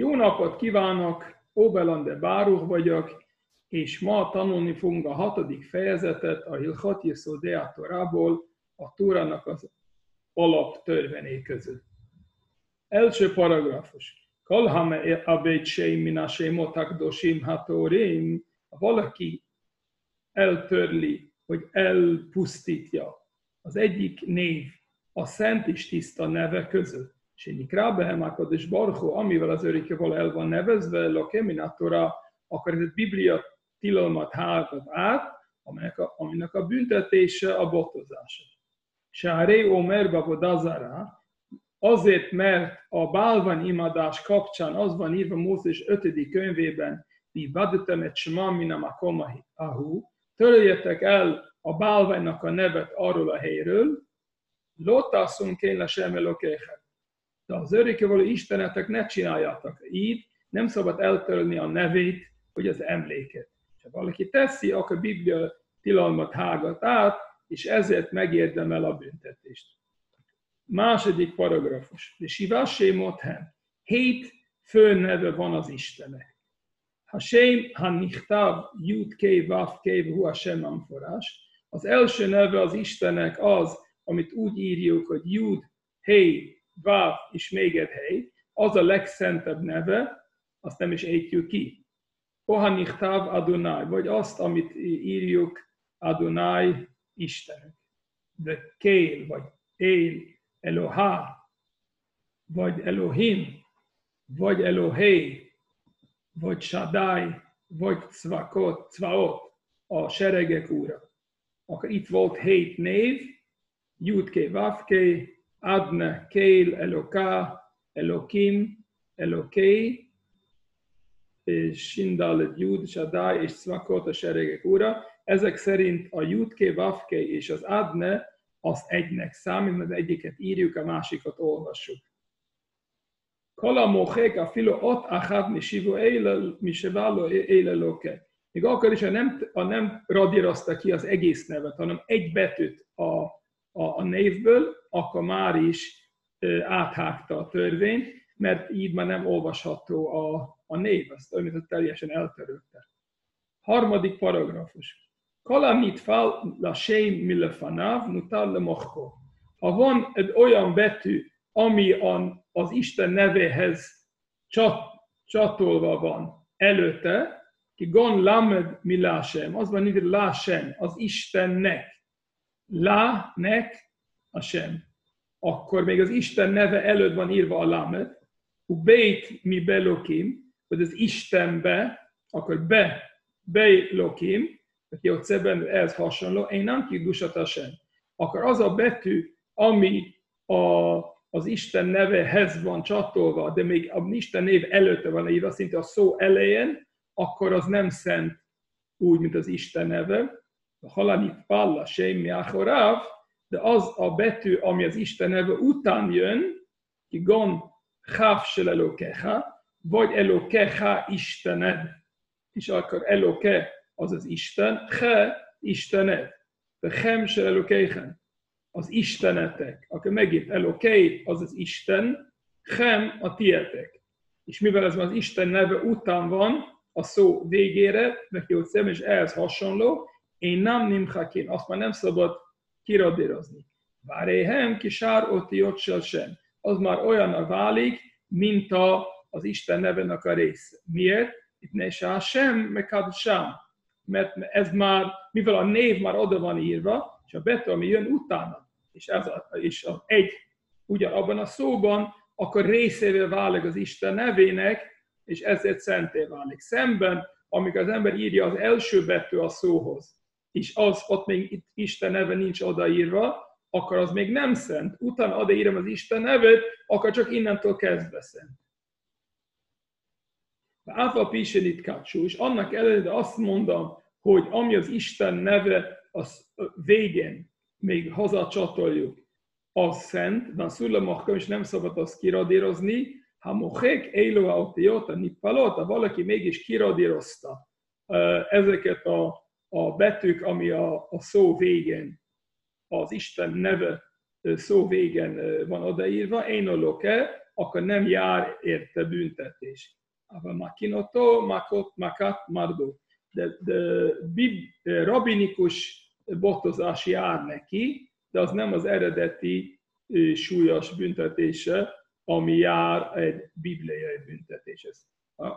Jó napot kívánok, Óbelande Báruch vagyok, és ma tanulni fogunk a hatodik fejezetet a Hilchot Yesodea Torából, a Tórának az alap törvené között. Első paragrafus. Kalhame abét seim minasé motakdosim hatorim, ha valaki eltörli, hogy elpusztítja az egyik név a szent és tiszta neve között, Sinikra behem és Barho, amivel az örökkéval el van nevezve, Lokeminatora, akkor ez a Biblia tilalmat háltat át, aminek a, aminek a büntetése a botozása. Sáré Omer Babodazara, azért, mert a bálvány imádás kapcsán az van írva Mózes 5. könyvében, mi badutem et shma minam ahu, töröljetek el a bálványnak a nevet arról a helyről, lotászunk én le sem de az örökkévaló istenetek ne csináljátok így, nem szabad eltörni a nevét, vagy az emléket. Ha valaki teszi, akkor a Biblia tilalmat hágat át, és ezért megérdemel a büntetést. Második paragrafus. De Sivásé Mothem. Hét főneve van az Istenek. Hashem Hanichtav Yud Kei Vav Kei Hu Hashem Amforás. Az első neve az Istenek az, amit úgy írjuk, hogy Yud, Hey, Vav és még egy hely, az a legszentebb neve, azt nem is ejtjük ki. Kohanichtav Adonai, vagy azt, amit írjuk Adonai Istenük. De Kél, vagy Él, Eloha, vagy Elohim, vagy Elohé, vagy Shaddai, vagy Cvakot, Cvaot, a seregek úra. Akkor itt volt hét név, Jutké, Vavké, Adne, Kél, Eloká, Elokim, Eloké, és Sindalet Jud, Shaddai és Szvakot a seregek ura. Ezek szerint a Judké, Vavké és az Adne az egynek számít, mert egyiket írjuk, a másikat olvassuk. Kala a filo ot achad mi sivo mi sevalo éle loke. Még akkor is, ha nem, ha nem radírozta ki az egész nevet, hanem egy betűt a, a, a névből, akkor már is áthágta a törvényt, mert így már nem olvasható a, a név, azt olyan, mint teljesen eltörölte. Harmadik paragrafus. Kalamit fal la shame milefanav nutal le mochko. Ha van egy olyan betű, ami az Isten nevéhez csat, csatolva van előtte, ki gon lamed mi lásem, az van írva lásem, az Istennek. La-nek a sem. Akkor még az Isten neve előtt van írva a lamed, beit mi belokim, hogy az Istenbe, akkor be, belokim, aki ott szebben ehhez hasonló, én nem kidusata sem. Akkor az a betű, ami a, az Isten nevehez van csatolva, de még a Isten név előtte van írva, szinte a szó elején, akkor az nem szent úgy, mint az Isten neve. A halani palla semmi achorav, de az a betű, ami az Isten neve után jön, ki gon cháv se elokecha, vagy elokecha Istened. És akkor eloke az az Isten, he Istened. De chem se elokechen, az Istenetek. Akkor megint elokei az az Isten, chem a tietek. És mivel ez az Isten neve után van, a szó végére, neki ott szem, és ehhez hasonló, én nem nimchakin, azt már nem szabad kiradírozni. Váréhem ki sár ott sem. Az már olyan válik, mint a, az Isten nevenek a rész. Miért? Itt ne sem, meg sem. Mert ez már, mivel a név már oda van írva, és a betű, ami jön utána, és, ez a, és az egy ugyanabban a szóban, akkor részévé válik az Isten nevének, és ezért szenté válik. Szemben, amikor az ember írja az első betű a szóhoz, és az ott még itt Isten neve nincs odaírva, akkor az még nem szent. Utána odaírom az Isten nevet, akkor csak innentől kezdve szent. Áfa Pisenit Kacsú, és annak ellenére azt mondom, hogy ami az Isten neve, az végén még hazacsatoljuk, az szent, de a szullamachkam is nem szabad azt kiradírozni, ha mochek élo a nippalot, valaki mégis kiradírozta ezeket a, a betűk, ami a, a szó végén, az Isten neve szó végén van odaírva, én loke, akkor nem jár érte büntetés. Ava makinoto, makot, makat, mardo. De, de bib, rabinikus botozás jár neki, de az nem az eredeti súlyos büntetése, ami jár egy bibliai büntetéshez.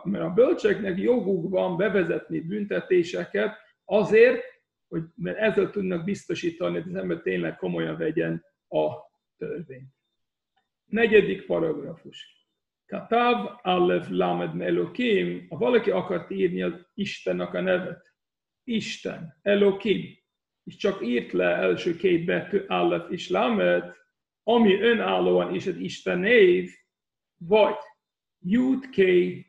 Mert a bölcseknek joguk van bevezetni büntetéseket azért, hogy, mert ezzel tudnak biztosítani, hogy az ember tényleg komolyan vegyen a törvényt. Negyedik paragrafus. Katav Alef Lamed Elokim, ha valaki akart írni az Istennek a nevet, Isten, Elokim, és csak írt le első két betű Alef és Lamed, ami önállóan is az Isten név, vagy Jud K,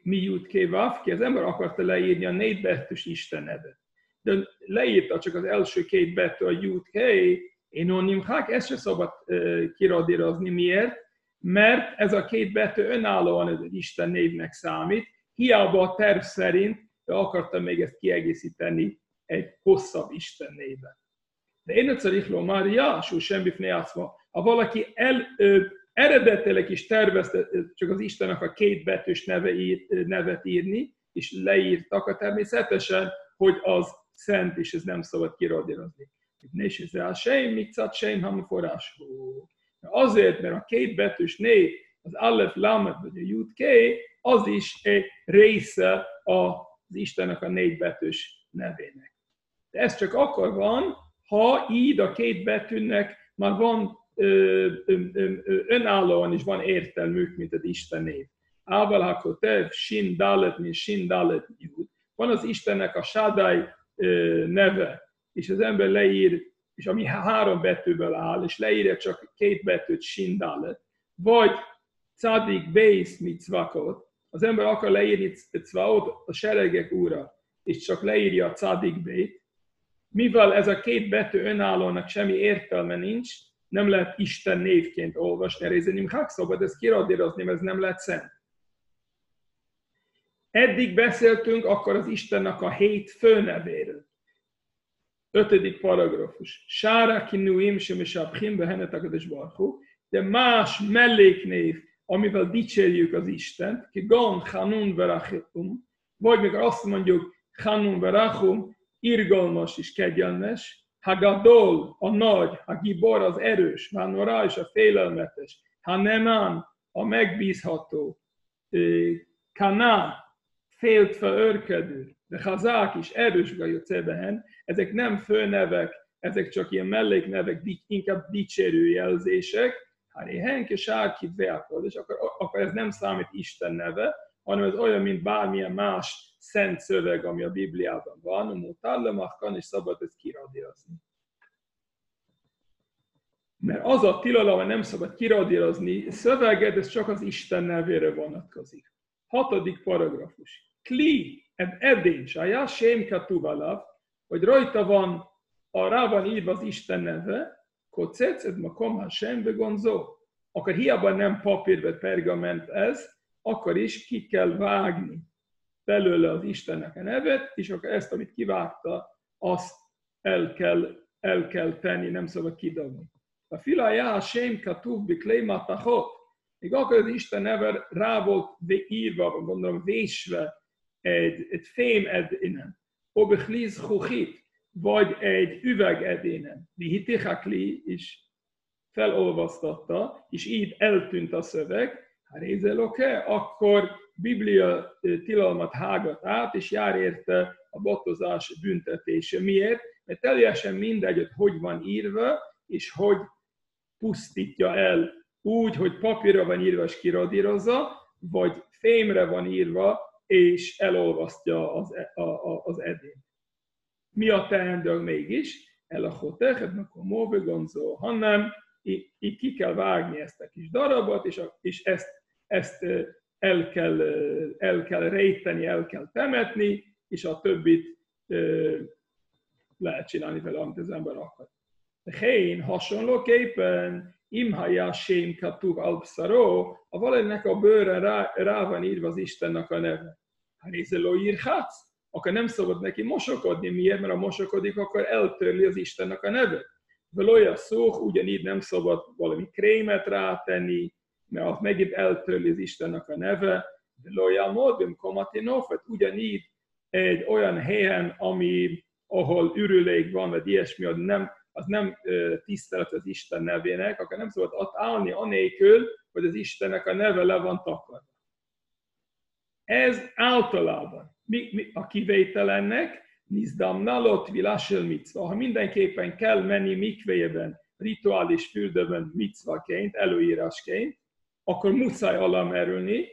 mi Jud K az ember akarta leírni a négy betűs Isten nevet. De leírta csak az első két betű a Jud K, én onnim hák, ezt se szabad kiradírozni. Miért? Mert ez a két betű önállóan ez egy Isten névnek számít, hiába a terv szerint de akartam még ezt kiegészíteni egy hosszabb Isten néven. De én egyszer ihló Mária, sú semmi ha valaki el, ö, eredetileg is tervezte csak az Istennek a két betűs neve ír, nevet írni, és leírtak, természetesen, hogy az szent, és ez nem szabad kiradírozni. És ez a sem, mikcat sem, ham forrású. Azért, mert a két betűs név, az Aleph Lamed vagy a Jud K, az is egy része az Istennek a négy betűs nevének. De ez csak akkor van, ha így a két betűnek már van önállóan is van értelmük, mint az Isten név. Ával hakotev, sin dalet, mint sin dalet jud. Van az Istennek a Shaddai neve, és az ember leír, és ami három betűből áll, és leírja csak két betűt, sin dalet, vagy cadik beis mitzvakot, az ember akar leírni cvaot, a seregek úra, és csak leírja a cadik bét, mivel ez a két betű önállónak semmi értelme nincs, nem lehet Isten névként olvasni, részenim hák szabad ezt kiradírozni, mert ez nem lehet szent. Eddig beszéltünk akkor az Istennek a hét főnevéről. Ötödik paragrafus. Sára kinuim sem és a behenet barhu, de más melléknév, amivel dicsérjük az Istent, ki gon chanun verachum, vagy még azt mondjuk chanun verachum, irgalmas és kegyelmes, Hagadol, a nagy, a gibor, az erős, Manorá és a félelmetes, Haneman, a megbízható, Kana, féltve örködő, de Hazák is erős Gajocebehen, ezek nem főnevek, ezek csak ilyen melléknevek, inkább dicsérő jelzések, hát henke sárkit veakod, és akkor, akkor ez nem számít Isten neve, hanem ez olyan, mint bármilyen más szent szöveg, ami a Bibliában van, mutallemakkan, és szabad ezt kiradírozni. Mert az a tilalom, nem szabad kiradírozni szöveget, ez csak az Isten nevére vonatkozik. Hatodik paragrafus. Kli, ed edén, sajá, sém katuvalav, hogy rajta van, a rá van írva az Isten neve, kocec, ed makom hasem begonzó. Akkor hiába nem papír vagy pergament ez, akkor is ki kell vágni belőle az Istennek a nevet, és akkor ezt, amit kivágta, azt el kell, el kell tenni, nem szabad kidobni. A filájá a sém katuv biklé matachot, még akkor az Isten neve rá volt írva, gondolom vésve egy, egy fém edénen, obichliz chuchit, vagy egy üveg edénen. Vihitichakli is felolvasztatta, és így eltűnt a szöveg, ha rézeloke, akkor Biblia tilalmat hágat át, és jár érte a botozás büntetése. Miért? Mert teljesen mindegy, hogy hogy van írva, és hogy pusztítja el úgy, hogy papírra van írva és kiradírozza, vagy fémre van írva, és elolvasztja az, e, a, a, az edényt. Mi a teendő mégis? El a hotechet, a móvegonzó, hanem így ki kell vágni ezt a kis darabot, és, a, és ezt, ezt el kell, el kell rejteni, el kell temetni, és a többit lehet csinálni vele, amit az ember akar. Hén hasonlóképpen imhaja sém katuv alpszaró, ha valakinek a bőrön rá, rá van írva az Istennek a neve. Ha nézeló írhatsz, akkor nem szabad neki mosokodni. Miért? Mert ha mosokodik, akkor eltörli az Istennek a nevet. Velója szó, ugyanígy nem szabad valami krémet rátenni, mert az megint eltörli az Istennek a neve, de lojal módon komatinofet, ugyanígy egy olyan helyen, ami, ahol ürülék van, vagy ilyesmi, nem, az nem tisztelet az Isten nevének, akkor nem szabad ott állni anélkül, hogy az Istennek a neve le van takarva. Ez általában mi, mi a kivételennek, nizdamnalot vilasel micva. Ha mindenképpen kell menni mikvében, rituális fürdőben micvaként, előírásként, akkor muszáj alá merülni,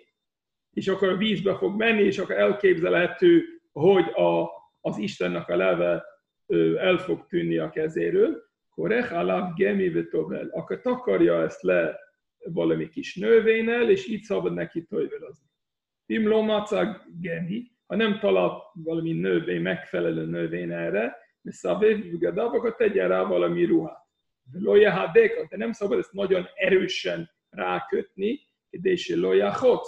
és akkor a vízbe fog menni, és akkor elképzelhető, hogy a, az Istennek a leve el fog tűnni a kezéről, korech alav gemi akkor takarja ezt le valami kis növényel, és így szabad neki tojvelozni. Pimlomacag gemi, ha nem talál valami növény, megfelelő növény erre, de szabévgadav, akkor tegyen rá valami ruhát. Lojahadéka, de nem szabad ezt nagyon erősen rákötni, és lojahot.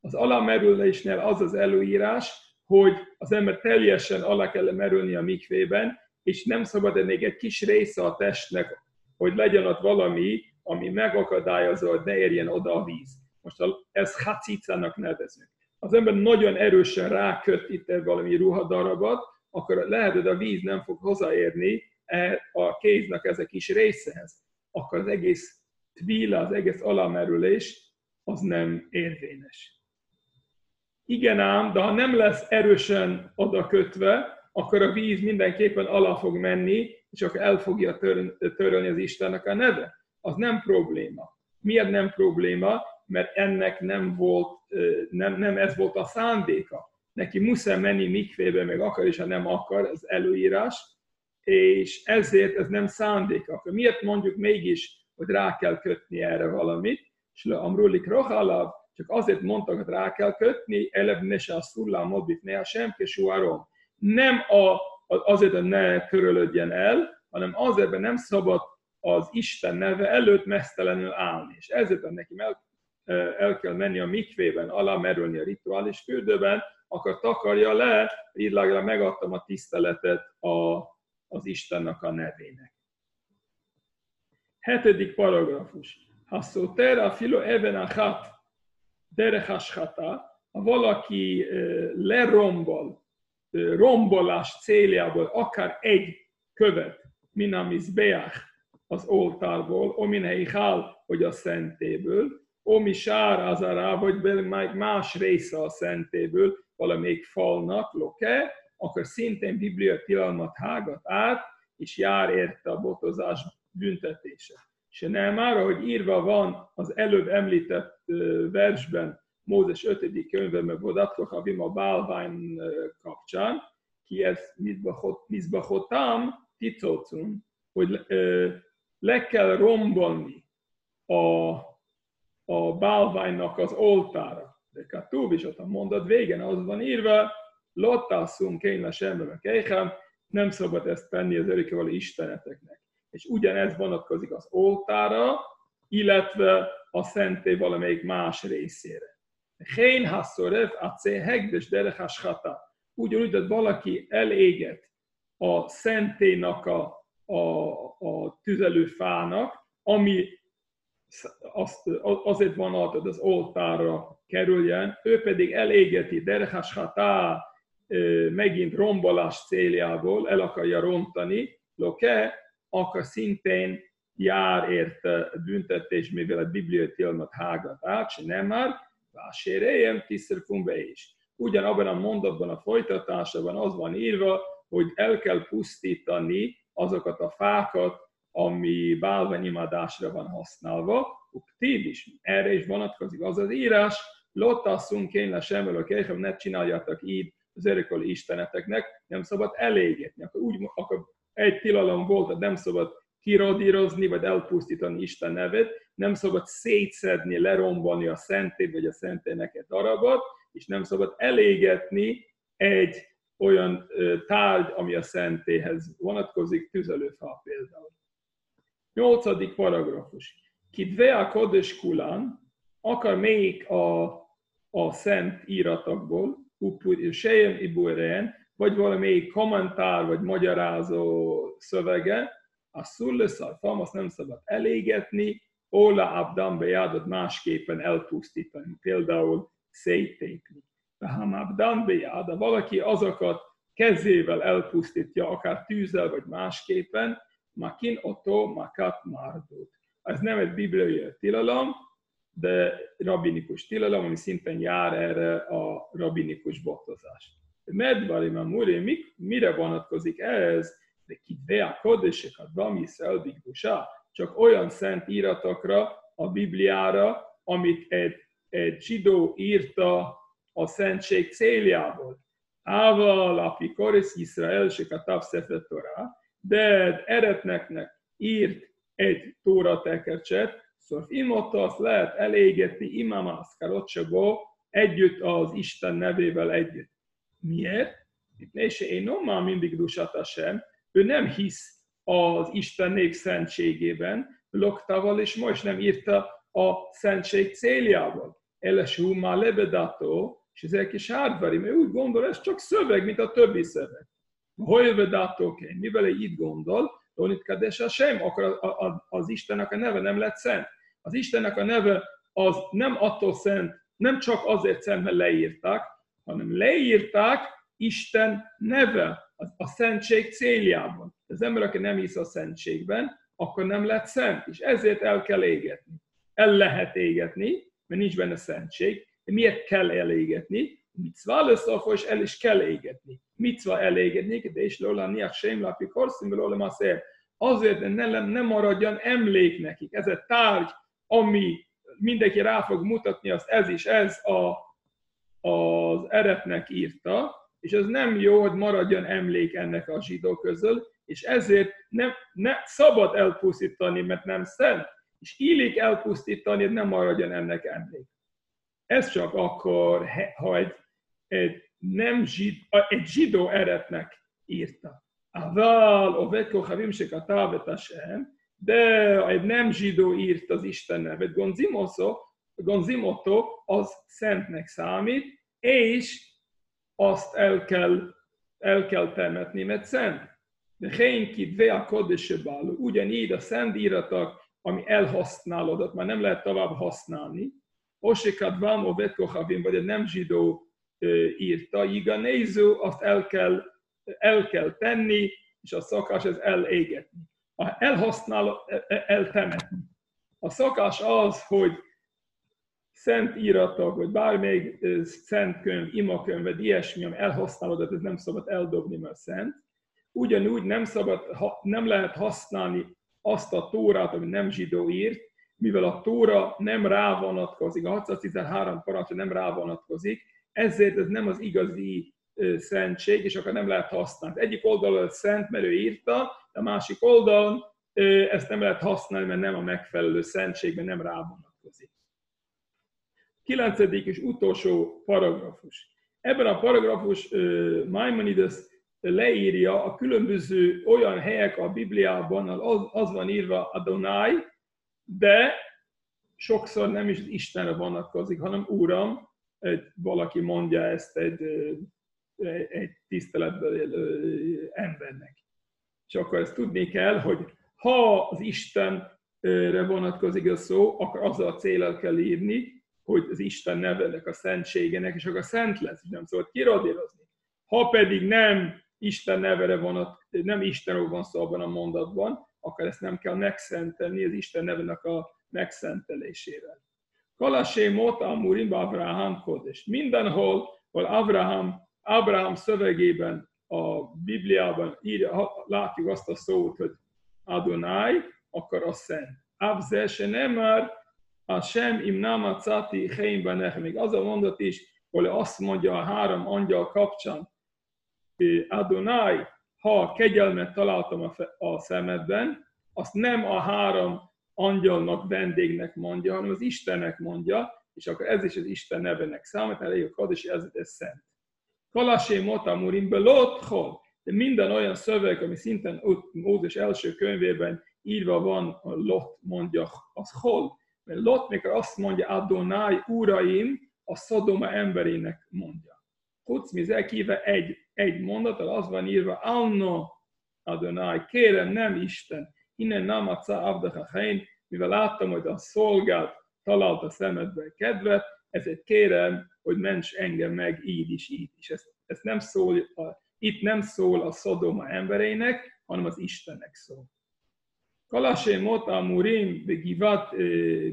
Az alamerülésnél az az előírás, hogy az ember teljesen alá kell merülni a mikvében, és nem szabad még egy kis része a testnek, hogy legyen ott valami, ami megakadályozza, hogy ne érjen oda a víz. Most ez hacicának nevezünk. Az ember nagyon erősen ráköt itt valami ruhadarabot, akkor lehet, hogy a víz nem fog hozzáérni e a kéznek ez a kis részehez. Akkor az egész tvila, az egész alamerülés, az nem érvényes. Igen ám, de ha nem lesz erősen oda kötve, akkor a víz mindenképpen alá fog menni, és akkor el fogja törölni az Istennek a neve. Az nem probléma. Miért nem probléma? Mert ennek nem volt, nem, nem ez volt a szándéka. Neki muszáj menni mikvébe, meg akar, és ha nem akar, ez előírás, és ezért ez nem szándéka. Miért mondjuk mégis, hogy rá kell kötni erre valamit? És le amrulik rohalav, csak azért mondtak, hogy rá kell kötni, elevne se a szullám modbit ne sem kesuárom nem a, azért, hogy ne körülödjen el, hanem azért, mert nem szabad az Isten neve előtt mesztelenül állni. És ezért neki el, el kell menni a mikvében, alá merülni a rituális fürdőben, akkor takarja le, így legalább megadtam a tiszteletet a, az Istennek a nevének. Hetedik paragrafus. Ha a filo even achat derechashata, ha valaki lerombol rombolás céljából akár egy követ, minamis beach az oltárból, ominei hál, hogy a szentéből, omi sár azará, vagy más része a szentéből, valamelyik falnak, loke, akkor szintén Biblia tilalmat hágat át, és jár érte a botozás büntetése. És már, hogy írva van az előbb említett versben, Mózes 5. könyvben Vodatko Havim a bálvány kapcsán, ki ez mizbachotam ticocum, hogy le kell rombolni a, a bálványnak az oltára. De Katúv is ott a mondat végén az van írva, kényle sembe kejhem, nem szabad ezt tenni az örökkévaló isteneteknek. És ugyanez vonatkozik az oltára, illetve a szenté valamelyik más részére. Hén haszorev a hegdes derech hashata. Ugyanúgy, hogy valaki eléget a szentének a, a, a tüzelőfának, ami azt, azért van ott, hogy az oltára kerüljen, ő pedig elégeti derehashata megint rombolás céljából, el akarja rontani, loke, akkor szintén jár érte büntetés, mivel a bibliai tilmat hágat át, nem már, Vásérejem tisztelfumbe is. Ugyanabban a mondatban, a folytatásában az van írva, hogy el kell pusztítani azokat a fákat, ami bálványimádásra van használva. Uktív is, erre is vonatkozik az az írás, lottasszunk kényle semmel a kéhem, ne csináljátok így az örököli isteneteknek, nem szabad elégetni. Akkor, úgy, akkor egy tilalom volt, hogy nem szabad kirodírozni, vagy elpusztítani Isten nevet, nem szabad szétszedni, lerombolni a szentét, vagy a szentének egy darabot, és nem szabad elégetni egy olyan tárgy, ami a szentéhez vonatkozik, tüzelőfa például. Nyolcadik paragrafus. Kidve a kodes kulán, akar melyik a, a szent íratokból, sejem iburen, vagy valamelyik kommentár, vagy magyarázó szövege, a szulleszar azt nem szabad elégetni, Ola abdam bejádot másképpen elpusztítani, például széttépni. Ha abdam bejád, ha valaki azokat kezével elpusztítja, akár tűzzel vagy másképpen, makin otto makat mardut. Ez nem egy bibliai tilalom, de rabinikus tilalom, ami szintén jár erre a rabinikus botozás. Medvarim a murim, mire vonatkozik ez? De kitvea kodeseket, bami szelbikdusa, csak olyan szent íratokra, a Bibliára, amit egy, egy zsidó írta a szentség céljából. Ával, api koris Izrael, se katav Torah, de eretneknek írt egy tóra tekercset, szóval imotta azt lehet elégetni imamászkarotcsagó együtt az Isten nevével együtt. Miért? Itt nézse, én már mindig dusata sem, ő nem hisz az Isten név szentségében, Loktaval, és most nem írta a szentség céljával. Elesú már lebedató, és ezek is árvári, mert úgy gondol, ez csak szöveg, mint a többi szöveg. Hogy vedató mivel így gondol, Donit Kadesha sem, akkor az Istennek a neve nem lett szent. Az Istennek a neve az nem attól szent, nem csak azért szent, mert leírták, hanem leírták Isten neve a szentség céljában. Az ember, aki nem hisz a szentségben, akkor nem lett szent, és ezért el kell égetni. El lehet égetni, mert nincs benne szentség, de miért kell elégetni? Mitzvah lesz akkor, és el is kell égetni. Mitzvah elégetni, de is lóla niach sem lapi korszim, lóla Azért, hogy ne, nem maradjon emlék nekik. Ez egy tárgy, ami mindenki rá fog mutatni, azt ez is, ez a, az eretnek írta, és az nem jó, hogy maradjon emlék ennek a zsidó közül, és ezért nem, ne, szabad elpusztítani, mert nem szent, és illik elpusztítani, hogy nem maradjon ennek emlék. Ez csak akkor, ha egy, egy, nem zsid, egy zsidó eretnek írta. Aval, ovet kochavim sekatav sem, de egy nem zsidó írt az Isten nevet, Gonzimoto, az szentnek számít, és azt el kell, el kell temetni, mert szent. De hénkit ve a kodesebáló, ugyanígy a szent íratok, ami elhasználódott, már nem lehet tovább használni. Osikad vám o vetkohavim, vagy egy nem zsidó írta, iganéző, azt el kell, el kell tenni, és a szakás ez elégetni. A elhasználó, e, e, eltemetni. A szakás az, hogy szent íratok, vagy bármelyik szent könyv, imakönyv, ilyesmi, ami elhasználódott, ez nem szabad eldobni, mert szent. Ugyanúgy nem, szabad, nem lehet használni azt a tórát, ami nem zsidó írt, mivel a tóra nem rá vonatkozik, a 613 parancsra nem rá vonatkozik, ezért ez nem az igazi szentség, és akkor nem lehet használni. Egyik oldalon szent, mert ő írta, a másik oldalon ezt nem lehet használni, mert nem a megfelelő szentségben nem rá vonatkozik. Kilencedik és utolsó paragrafus. Ebben a paragrafus Maimonides leírja a különböző olyan helyek a Bibliában, az, az van írva Adonai, de sokszor nem is Istenre vonatkozik, hanem Uram, egy, valaki mondja ezt egy, egy tiszteletből embernek. És akkor ezt tudni kell, hogy ha az Istenre vonatkozik a szó, akkor azzal a célral kell írni, hogy az Isten nevenek a szentségenek, és akkor szent lesz, és nem szabad kiradírozni. Ha pedig nem Isten nevere van, nem Istenről van szó abban a mondatban, akkor ezt nem kell megszentelni az Isten nevenek a megszentelésével. Kalasé Mota Amurim Abraham Kodes. Mindenhol, ahol Abraham, Abraham szövegében, a Bibliában írja, látjuk azt a szót, hogy Adonai, akkor a szent. Abze se nem már sem im cati heimben nehe. Még az a mondat is, hogy azt mondja a három angyal kapcsán, Adonai, ha kegyelmet találtam a, a szemedben, azt nem a három angyalnak, vendégnek mondja, hanem az Istennek mondja, és akkor ez is az Isten nevenek számít, elég a kad, és ez, ez szent. Kalasé motamurim belotchol, de minden olyan szöveg, ami szinten Mózes első könyvében írva van, a Lot mondja, az hol, mert Lot, mikor azt mondja, Adonai, uraim, a Szodoma emberének mondja. Hutz Mizekive egy, egy mondattal az van írva, Anno Adonai, kérem, nem Isten, innen nem a abdacha helyen, mivel láttam, hogy a szolgát talált a szemedben kedvet, ezért kérem, hogy ments engem meg így is, így is. Ez, ez nem szól, a, itt nem szól a Szodoma embereinek, hanem az Istennek szól. Kalasé mot amurim begivat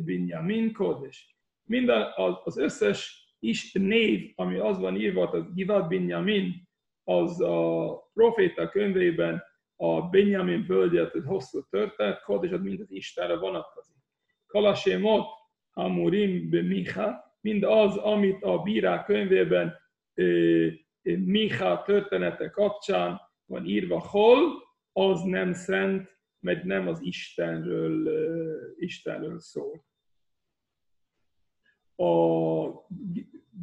binyamin kodes. Minden az összes is név, ami az van írva, az Givat Binyamin, az a proféta könyvében a Benjamin völgyet, egy hosszú történet, és az mind az Istenre vonatkozik. Kalasé mot amurim Micha, mind az, amit a bírák könyvében Micha története kapcsán van írva, hol, az nem szent, mert nem az Istenről, Istenről szól. A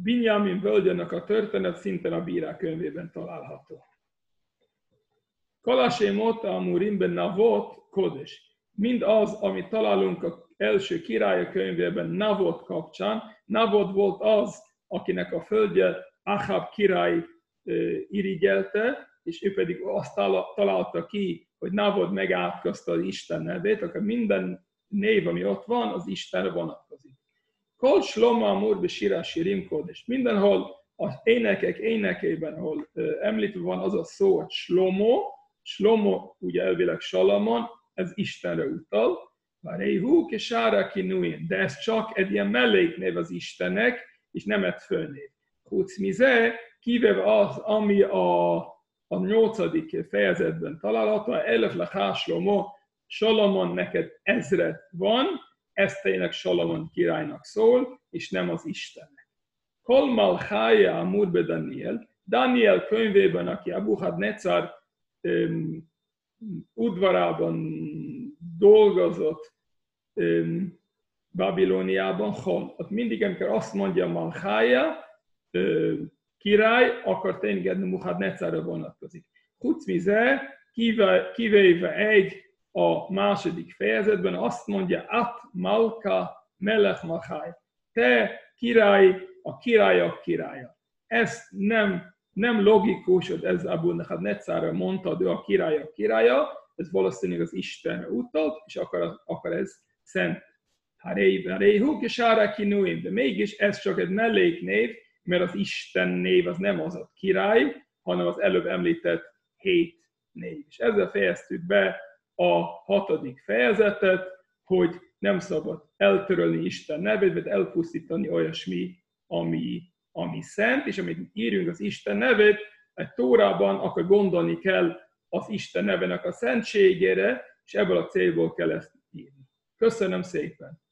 Binyamin völgyönnek a történet szintén a bírák könyvében található. Kalasé Mota Amurimben Navot Kodes. Mind az, amit találunk a első királyok könyvében Navot kapcsán. Navot volt az, akinek a földje Ahab király irigyelte, és ő pedig azt találta ki, hogy Navot megátkozta az Isten nevét, akkor minden név, ami ott van, az Istenre vonatkozik. Kol Shlomo Amur Beshira Shirim és mindenhol az énekek énekében, ahol említve van az a szó, hogy Shlomo, Shlomo ugye elvileg Salamon, ez Istenre utal, Varéhu és Sára Kinuin, de ez csak egy ilyen melléknév az Istennek, és nem egy fölnév. Hucmize, kivéve az, ami a, a nyolcadik fejezetben található, Elef Lachá Shlomo, Salamon neked ezret van, ez tényleg Salamon királynak szól, és nem az Istennek. Kol Malchaya Amurbe Daniel, Daniel könyvében, aki Abu Hadnecar um, udvarában dolgozott um, Babilóniában, hol. Ott mindig, amikor azt mondja Malchaya, um, király, akkor tényleg Nebuchadnezzarra vonatkozik. Hucmize, kivéve egy a második fejezetben azt mondja, At Malka Melech Machai. Te király, a királyok királya. Ez nem, nem logikus, hogy ez Abu Nebuchadnezzarra mondta, ő a királyok királya, ez valószínűleg az Istenre utalt, és akkor, akkor ez szent Haréhuk és Árakinuim, de mégis ez csak egy melléknév, mert az Isten név az nem az a király, hanem az előbb említett hét név. És ezzel fejeztük be a hatodik fejezetet, hogy nem szabad eltörölni Isten nevét, vagy elpusztítani olyasmi, ami, ami szent, és amit írjunk az Isten nevét, egy Tórában akkor gondolni kell az Isten nevenek a szentségére, és ebből a célból kell ezt írni. Köszönöm szépen!